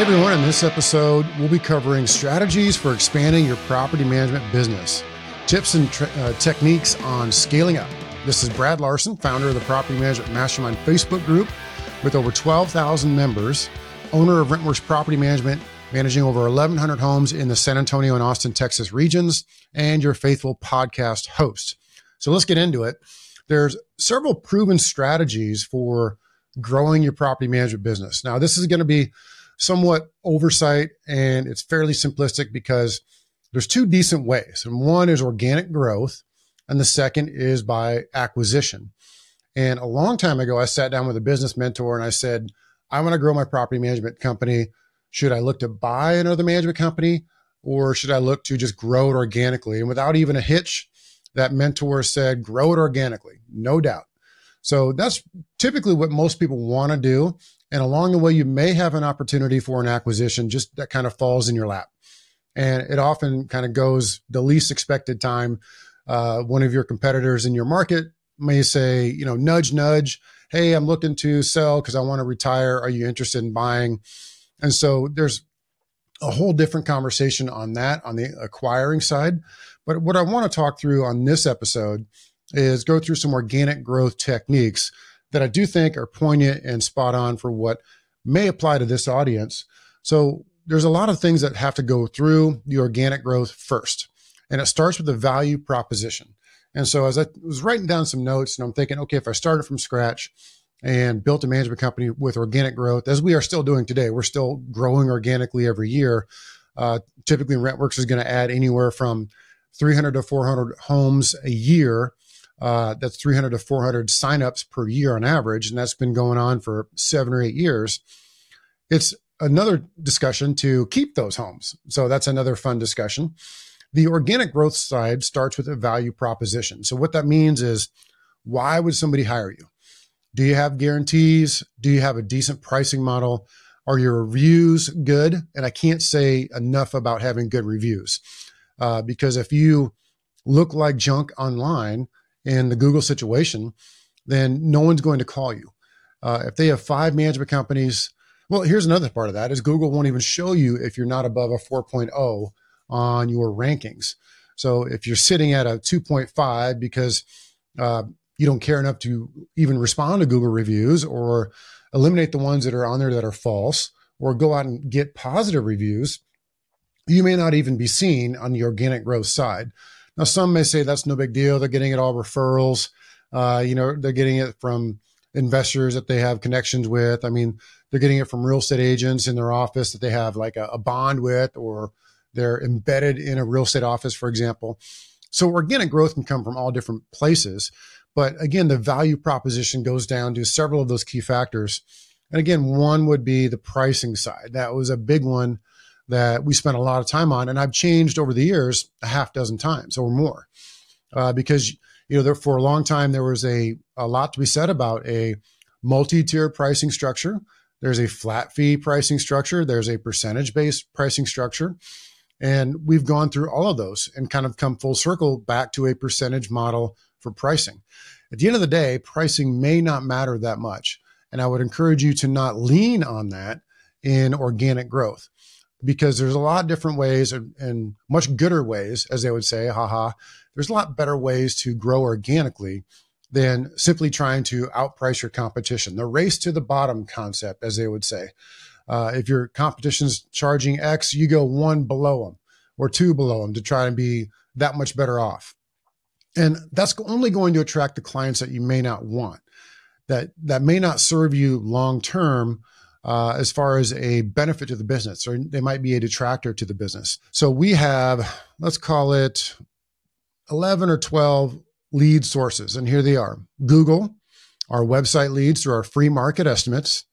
Hey everyone, in this episode, we'll be covering strategies for expanding your property management business, tips and tra- uh, techniques on scaling up. This is Brad Larson, founder of the Property Management Mastermind Facebook group with over 12,000 members, owner of RentWerx Property Management, managing over 1,100 homes in the San Antonio and Austin, Texas regions, and your faithful podcast host. So let's get into it. There's several proven strategies for growing your property management business. Now, this is going to be somewhat oversight and it's fairly simplistic because there's two decent ways. And one is organic growth, and the second is by acquisition. And a long time ago, I sat down with a business mentor and I said, I want to grow my property management company. Should I look to buy another management company or should I look to just grow it organically? And without even a hitch, that mentor said, grow it organically, no doubt. So that's typically what most people want to do. And along the way, you may have an opportunity for an acquisition just that kind of falls in your lap. And it often kind of goes the least expected time. Uh, one of your competitors in your market may say, you know, nudge, nudge. Hey, I'm looking to sell because I want to retire. Are you interested in buying? And so there's a whole different conversation on that on the acquiring side. But what I want to talk through on this episode is go through some organic growth techniques that I do think are poignant and spot on for what may apply to this audience. So there's a lot of things that have to go through the organic growth first. And it starts with the value proposition. And so as I was writing down some notes and I'm thinking, okay, if I started from scratch and built a management company with organic growth, as we are still doing today, we're still growing organically every year. Uh, typically, RentWerx is going to add anywhere from 300 to 400 homes a year. Uh, that's 300 to 400 signups per year on average, and that's been going on for seven or eight years. It's another discussion to keep those homes. So that's another fun discussion. The organic growth side starts with a value proposition. So what that means is why would somebody hire you? Do you have guarantees? Do you have a decent pricing model? Are your reviews good? And I can't say enough about having good reviews uh, because if you look like junk online in the Google situation, then no one's going to call you. Uh, if they have five management companies, well, here's another part of that is Google won't even show you if you're not above a 4.0 on your rankings. So if you're sitting at a 2.5 because uh, you don't care enough to even respond to Google reviews or eliminate the ones that are on there that are false or go out and get positive reviews, you may not even be seen on the organic growth side. Now, some may say that's no big deal. They're getting it all referrals. Uh, you know, they're getting it from investors that they have connections with. I mean, they're getting it from real estate agents in their office that they have like a, a bond with or they're embedded in a real estate office, for example. So organic growth can come from all different places. But again, the value proposition goes down to several of those key factors. And again, one would be the pricing side. That was a big one that we spent a lot of time on. And I've changed over the years a half dozen times or more uh, because, you know, there, for a long time, there was a, a lot to be said about a multi tier pricing structure. There's a flat fee pricing structure. There's a percentage based pricing structure. And we've gone through all of those and kind of come full circle back to a percentage model for pricing. At the end of the day, pricing may not matter that much. And I would encourage you to not lean on that in organic growth because there's a lot of different ways and, and much gooder ways, as they would say, haha. There's a lot better ways to grow organically than simply trying to outprice your competition. The race to the bottom concept, as they would say. Uh, if your competition's charging X, you go one below them or two below them to try and be that much better off. And that's only going to attract the clients that you may not want, that that may not serve you long term uh, as far as a benefit to the business, or they might be a detractor to the business. So we have, let's call it 11 or 12 lead sources, and here they are Google, our website leads through our free market estimates,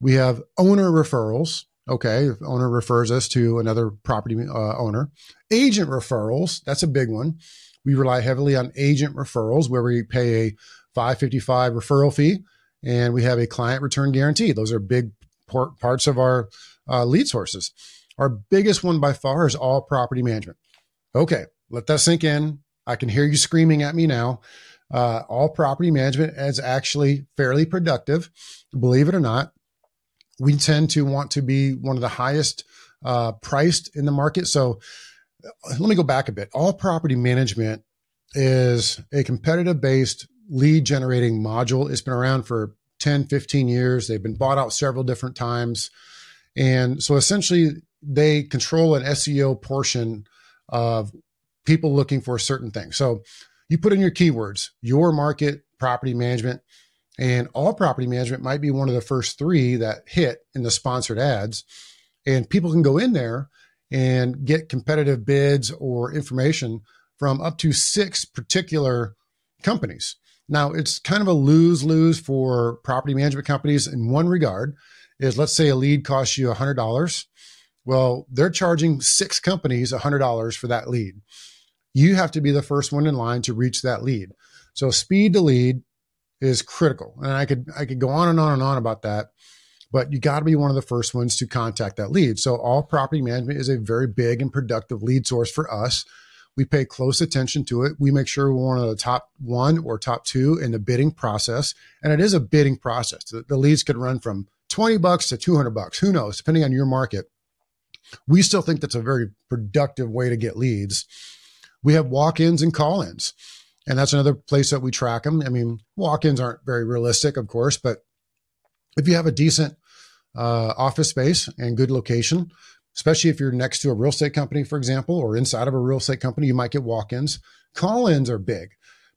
we have owner referrals. Okay, if owner refers us to another property uh, owner. Agent referrals, that's a big one. We rely heavily on agent referrals where we pay a 555 referral fee and we have a client return guarantee. Those are big parts of our uh, lead sources. Our biggest one by far is all property management. Okay, let that sink in. I can hear you screaming at me now. Uh, all property management is actually fairly productive, believe it or not we tend to want to be one of the highest uh, priced in the market. So let me go back a bit. All property management is a competitive based lead generating module. It's been around for 10, 15 years. They've been bought out several different times. And so essentially, they control an SEO portion of people looking for a certain thing. So you put in your keywords, your market, property management, and all property management might be one of the first three that hit in the sponsored ads. And people can go in there and get competitive bids or information from up to six particular companies. Now, it's kind of a lose lose for property management companies in one regard is let's say a lead costs you $100. Well, they're charging six companies $100 for that lead. You have to be the first one in line to reach that lead. So speed to lead is critical. And I could I could go on and on and on about that, but you got to be one of the first ones to contact that lead. So all property management is a very big and productive lead source for us we pay close attention to it. We make sure we're one of the top one or top two in the bidding process. And it is a bidding process. The, the leads could run from 20 bucks to 200 bucks. Who knows, depending on your market. We still think that's a very productive way to get leads. We have walk ins and call ins. And that's another place that we track them. I mean, walk ins aren't very realistic, of course, but if you have a decent uh, office space and good location, especially if you're next to a real estate company, for example, or inside of a real estate company, you might get walk ins. Call ins are big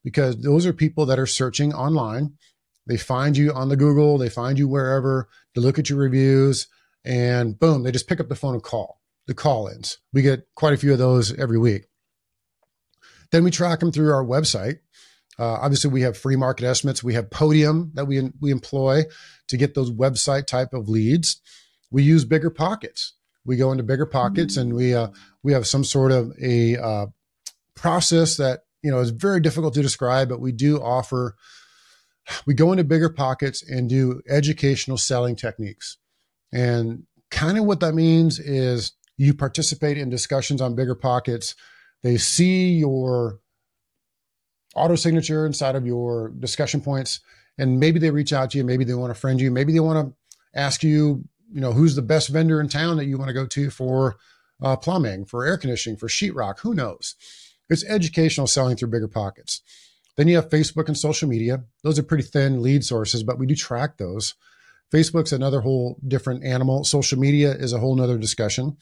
because those are people that are searching online. They find you on the Google, they find you wherever, they look at your reviews, and boom, they just pick up the phone and call the call ins. We get quite a few of those every week. Then we track them through our website. Uh, obviously, we have free market estimates. We have Podium that we we employ to get those website type of leads. We use BiggerPockets we go into BiggerPockets and we uh, we have some sort of a uh, process that you know is very difficult to describe, but we do offer. We go into BiggerPockets and do educational selling techniques, and kind of what that means is you participate in discussions on BiggerPockets. They see your auto signature inside of your discussion points, and maybe they reach out to you. Maybe they want to friend you. Maybe they want to ask you you know, who's the best vendor in town that you want to go to for uh, plumbing, for air conditioning, for sheetrock? Who knows? It's educational selling through BiggerPockets. Then you have Facebook and social media. Those are pretty thin lead sources, but we do track those. Facebook's another whole different animal. Social media is a whole nother discussion.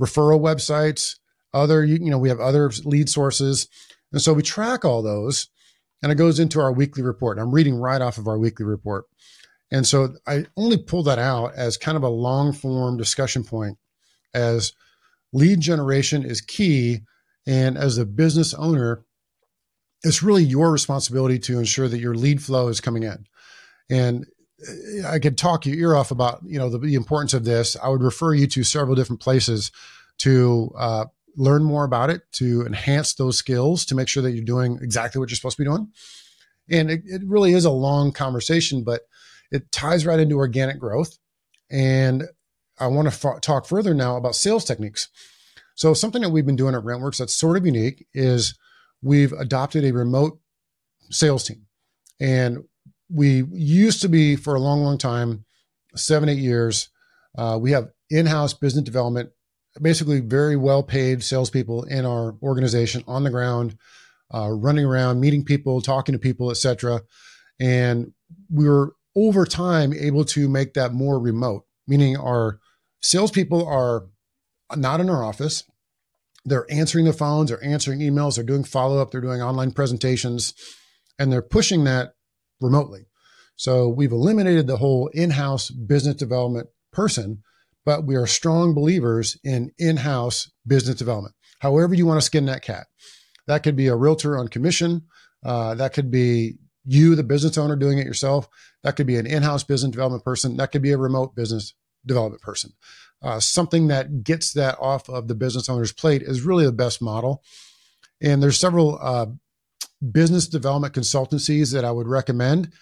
Referral websites, other, you know, we have other lead sources. And so we track all those and it goes into our weekly report. I'm reading right off of our weekly report. And so I only pull that out as kind of a long form discussion point as lead generation is key. And as a business owner, it's really your responsibility to ensure that your lead flow is coming in. And I could talk your ear off about, you know, the, the importance of this. I would refer you to several different places to uh, learn more about it, to enhance those skills, to make sure that you're doing exactly what you're supposed to be doing. And it, it really is a long conversation, but it ties right into organic growth. And I want to f- talk further now about sales techniques. So, something that we've been doing at RentWerx that's sort of unique is we've adopted a remote sales team. And we used to be for a long, long time, seven, eight years, uh, we have in house business development, basically very well paid salespeople in our organization on the ground, uh, running around, meeting people, talking to people, etc. And we were over time able to make that more remote, meaning our salespeople are not in our office. They're answering the phones, they're answering emails, they're doing follow up, they're doing online presentations, and they're pushing that remotely. So we've eliminated the whole in house business development person, but we are strong believers in in house business development. However, you want to skin that cat. That could be a realtor on commission. Uh, that could be you, the business owner, doing it yourself. That could be an in house business development person. That could be a remote business development person. Uh, something that gets that off of the business owner's plate is really the best model. And there's several uh, business development consultancies that I would recommend,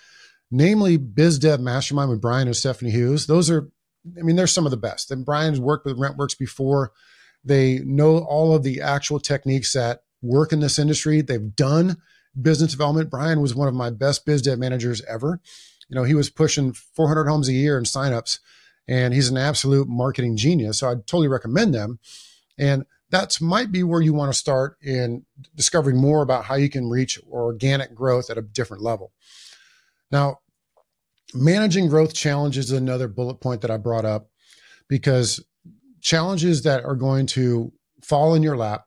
namely BizDev Mastermind with Brian and Stephanie Hughes. Those are, I mean, they're some of the best. And Brian's worked with RentWerx before. They know all of the actual techniques that work in this industry. They've done business development. Brian was one of my best biz dev managers ever. You know, he was pushing 400 homes a year in signups, and he's an absolute marketing genius. So I totally recommend them. And that's might be where you want to start in discovering more about how you can reach organic growth at a different level. Now, managing growth challenges is another bullet point that I brought up because challenges that are going to fall in your lap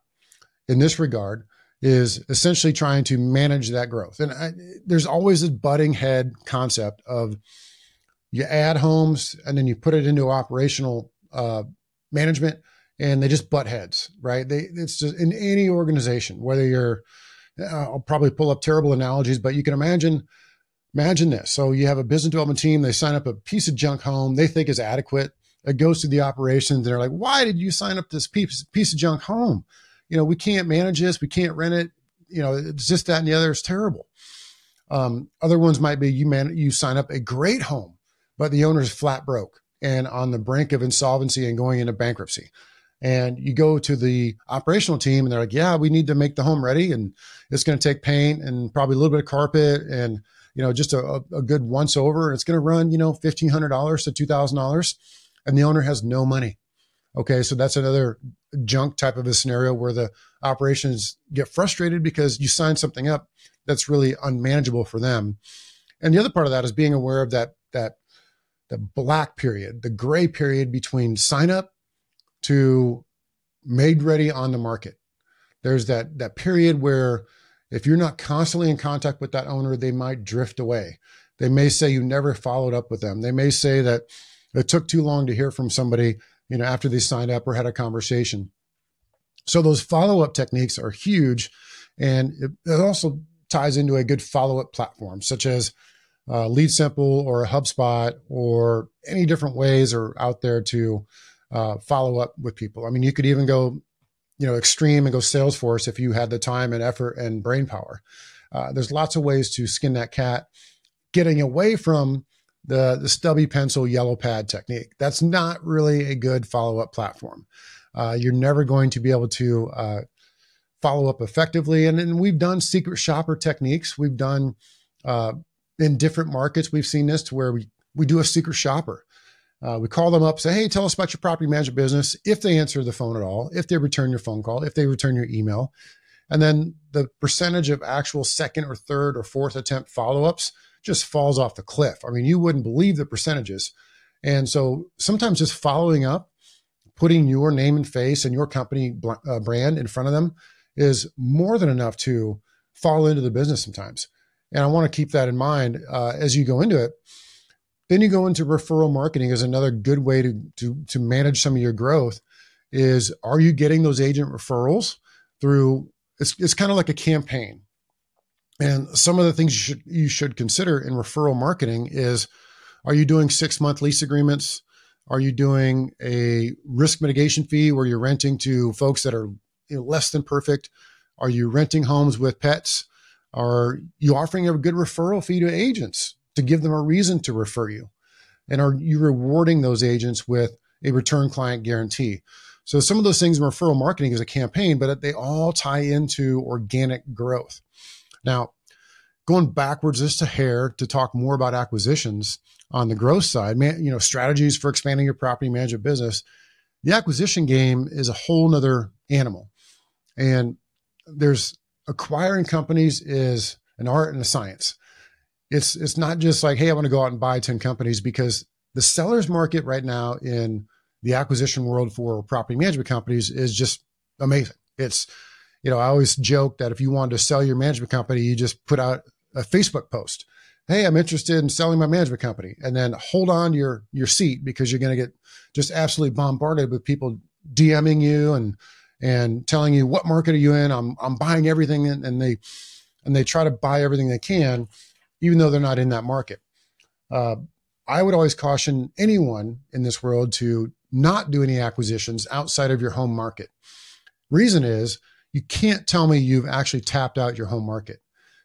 in this regard is essentially trying to manage that growth. And I, there's always this butting head concept of you add homes and then you put it into operational uh, management and they just butt heads, right? They it's just in any organization, whether you're uh, I'll probably pull up terrible analogies, but you can imagine imagine this. So you have a business development team, they sign up a piece of junk home they think is adequate. It goes through the operations, and they're like, "Why did you sign up this piece piece of junk home? You know, we can't manage this, we can't rent it. You know, it's just that and the other is terrible. Um, other ones might be you man you sign up a great home, but the owner's flat broke and on the brink of insolvency and going into bankruptcy. And you go to the operational team and they're like, yeah, we need to make the home ready and it's going to take paint and probably a little bit of carpet and you know just a, a good once over. It's going to run you know fifteen hundred dollars to two thousand dollars, and the owner has no money. Okay, so that's another junk type of a scenario where the operations get frustrated because you sign something up that's really unmanageable for them. And the other part of that is being aware of that that the black period, the gray period between sign up to made ready on the market. There's that that period where if you're not constantly in contact with that owner, they might drift away. They may say you never followed up with them. They may say that it took too long to hear from somebody you know, after they signed up or had a conversation. So those follow up techniques are huge. And it, it, also ties into a good follow up platform, such as uh, LeadSimple or HubSpot or any different ways are out there to uh, follow up with people. I mean, you could even go, you know, extreme and go Salesforce if you had the time and effort and brain power. Uh, there's lots of ways to skin that cat, getting away from the, the stubby pencil yellow pad technique. That's not really a good follow up platform. Uh, you're never going to be able to uh, follow up effectively. And, and we've done secret shopper techniques. We've done uh, in different markets, we've seen this to where we, we do a secret shopper. Uh, we call them up, say, hey, tell us about your property management business. If they answer the phone at all, if they return your phone call, if they return your email, and then the percentage of actual second or third or fourth attempt follow ups just falls off the cliff. I mean, you wouldn't believe the percentages. And so sometimes just following up, putting your name and face and your company uh, brand in front of them is more than enough to fall into the business sometimes. And I want to keep that in mind uh, as you go into it. Then you go into referral marketing as another good way to, to, to manage some of your growth is are you getting those agent referrals through it's, it's kind of like a campaign and some of the things you should you should consider in referral marketing is are you doing 6 month lease agreements? Are you doing a risk mitigation fee where you're renting to folks that are you know, less than perfect? Are you renting homes with pets? Are you offering a good referral fee to agents to give them a reason to refer you? And are you rewarding those agents with a return client guarantee? So some of those things in referral marketing is a campaign, but they all tie into organic growth. Now, going backwards just a hair to talk more about acquisitions on the growth side, man, you know, strategies for expanding your property management business. The acquisition game is a whole nother animal. And there's acquiring companies is an art and a science. It's it's not just like, hey, I want to go out and buy 10 companies because the seller's market right now in the acquisition world for property management companies is just amazing. It's you know, I always joke that if you wanted to sell your management company, you just put out a Facebook post. Hey, I'm interested in selling my management company, and then hold on your your seat because you're going to get just absolutely bombarded with people DMing you and and telling you what market are you in. I'm I'm buying everything, and, and they and they try to buy everything they can, even though they're not in that market. Uh, I would always caution anyone in this world to not do any acquisitions outside of your home market. Reason is you can't tell me you've actually tapped out your home market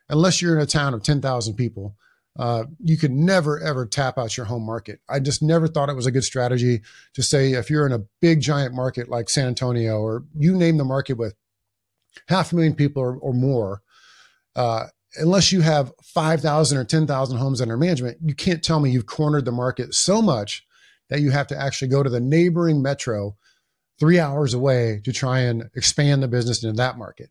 unless you're in a town of 10,000 people. Uh, you could never ever tap out your home market. I just never thought it was a good strategy to say if you're in a big giant market like San Antonio or you name the market with half a million people or, or more, uh, unless you have 5,000 or 10,000 homes under management, you can't tell me you've cornered the market so much that you have to actually go to the neighboring metro three hours away to try and expand the business into that market.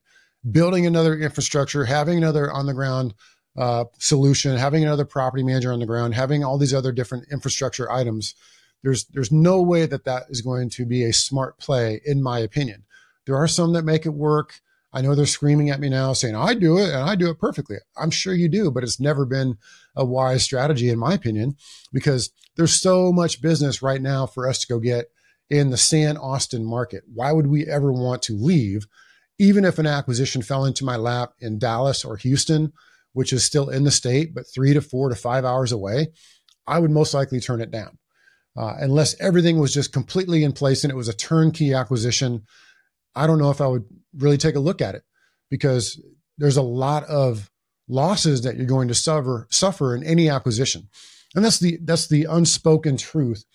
Building another infrastructure, having another on the ground uh, solution, having another property manager on the ground, having all these other different infrastructure items. There's there's no way that that is going to be a smart play, in my opinion. There are some that make it work. I know they're screaming at me now saying, I do it and I do it perfectly. I'm sure you do, but it's never been a wise strategy, in my opinion, because there's so much business right now for us to go get in the San Austin market. Why would we ever want to leave? Even if an acquisition fell into my lap in Dallas or Houston, which is still in the state, but three to four to five hours away, I would most likely turn it down. Uh, unless everything was just completely in place and it was a turnkey acquisition, I don't know if I would really take a look at it because there's a lot of losses that you're going to suffer suffer in any acquisition. And that's the that's the unspoken truth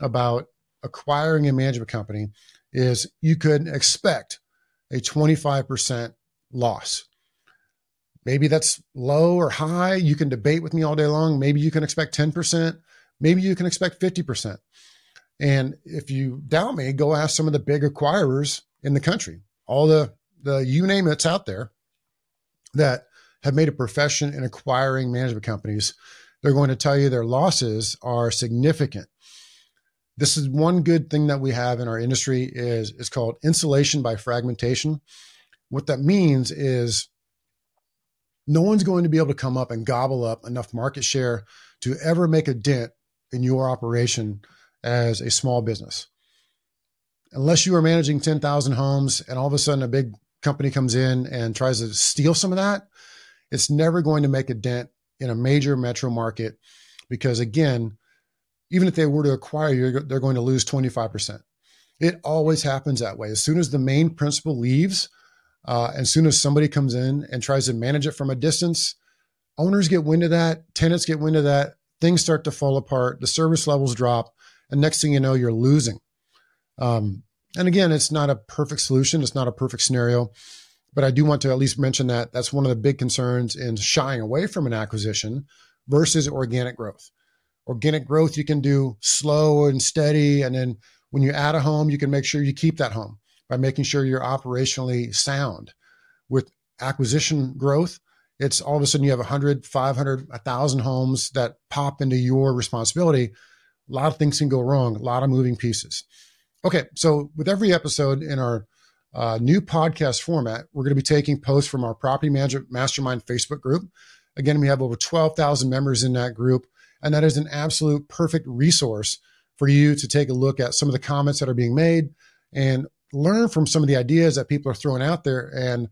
about acquiring a management company is you could expect a 25% loss. Maybe that's low or high. You can debate with me all day long. Maybe you can expect 10%. Maybe you can expect 50%. And if you doubt me, go ask some of the big acquirers in the country, all the, the you name it's out there that have made a profession in acquiring management companies. They're going to tell you their losses are significant. This is one good thing that we have in our industry is it's called insulation by fragmentation. What that means is no one's going to be able to come up and gobble up enough market share to ever make a dent in your operation as a small business. Unless you are managing 10,000 homes and all of a sudden a big company comes in and tries to steal some of that, it's never going to make a dent in a major metro market because, again, even if they were to acquire you, they're going to lose 25%. It always happens that way. As soon as the main principal leaves, uh, as soon as somebody comes in and tries to manage it from a distance, owners get wind of that, tenants get wind of that, things start to fall apart, the service levels drop, and next thing you know, you're losing. Um, and again, it's not a perfect solution, it's not a perfect scenario, but I do want to at least mention that that's one of the big concerns in shying away from an acquisition versus organic growth. Organic growth, you can do slow and steady, and then when you add a home, you can make sure you keep that home by making sure you're operationally sound. With acquisition growth, it's all of a sudden you have 100, 500, 1,000 homes that pop into your responsibility. A lot of things can go wrong, a lot of moving pieces. Okay, so with every episode in our uh, new podcast format, we're going to be taking posts from our Property Management Mastermind Facebook group. Again, we have over 12,000 members in that group, and that is an absolute perfect resource for you to take a look at some of the comments that are being made and learn from some of the ideas that people are throwing out there. And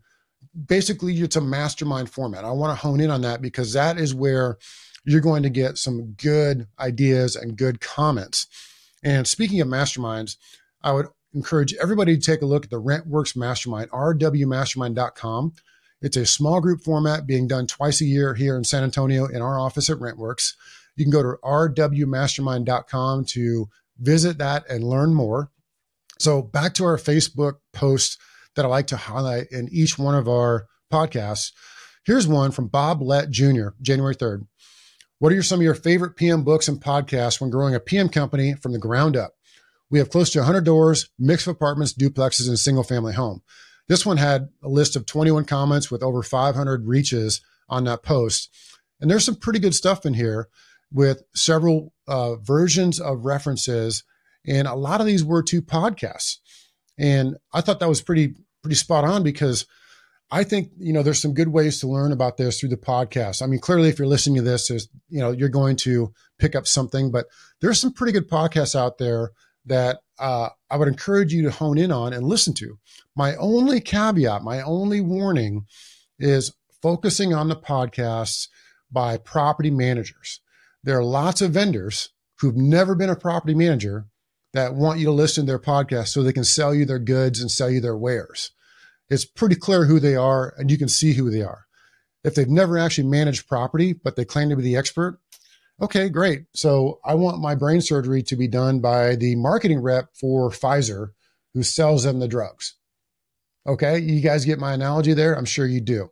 basically it's a mastermind format. I want to hone in on that because that is where you're going to get some good ideas and good comments. And speaking of masterminds i would encourage everybody to take a look at the RentWerx mastermind rwmastermind.com it's a small group format being done twice a year here in san antonio in our office at RentWerx you can go to rwmastermind.com to visit that and learn more so back to our Facebook post that I like to highlight in each one of our podcasts. Here's one from Bob Lett Jr., January 3rd. What are some of your favorite PM books and podcasts when growing a PM company from the ground up? We have close to 100 doors, mix of apartments, duplexes, and single family home. This one had a list of 21 comments with over 500 reaches on that post. And there's some pretty good stuff in here with several uh, versions of references and a lot of these were to podcasts. And I thought that was pretty, pretty spot on because I think, you know, there's some good ways to learn about this through the podcast. I mean, clearly, if you're listening to this, is you know, you're going to pick up something, but there's some pretty good podcasts out there that uh, I would encourage you to hone in on and listen to. My only caveat, my only warning is focusing on the podcasts by property managers. There are lots of vendors who've never been a property manager that want you to listen to their podcast so they can sell you their goods and sell you their wares. It's pretty clear who they are and you can see who they are. If they've never actually managed property, but they claim to be the expert, okay, great. So I want my brain surgery to be done by the marketing rep for Pfizer who sells them the drugs. Okay, you guys get my analogy there? I'm sure you do.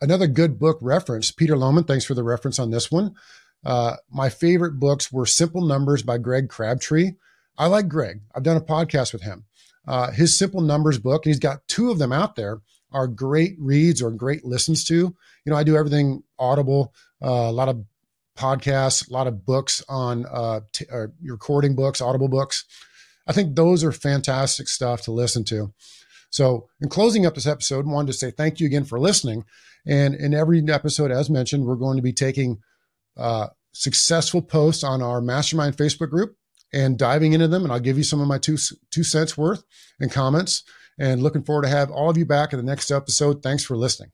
Another good book reference, Peter Lohman, thanks for the reference on this one. Uh, my favorite books were Simple Numbers by Greg Crabtree. I like Greg. I've done a podcast with him. Uh, his Simple Numbers book, and he's got two of them out there, are great reads or great listens to. You know, I do everything audible, uh, a lot of podcasts, a lot of books on uh, t- recording books, audible books. I think those are fantastic stuff to listen to. So, in closing up this episode, I wanted to say thank you again for listening. And in every episode, as mentioned, we're going to be taking uh, successful posts on our mastermind Facebook group and diving into them. And I'll give you some of my two two cents worth and comments. And looking forward to have all of you back in the next episode. Thanks for listening.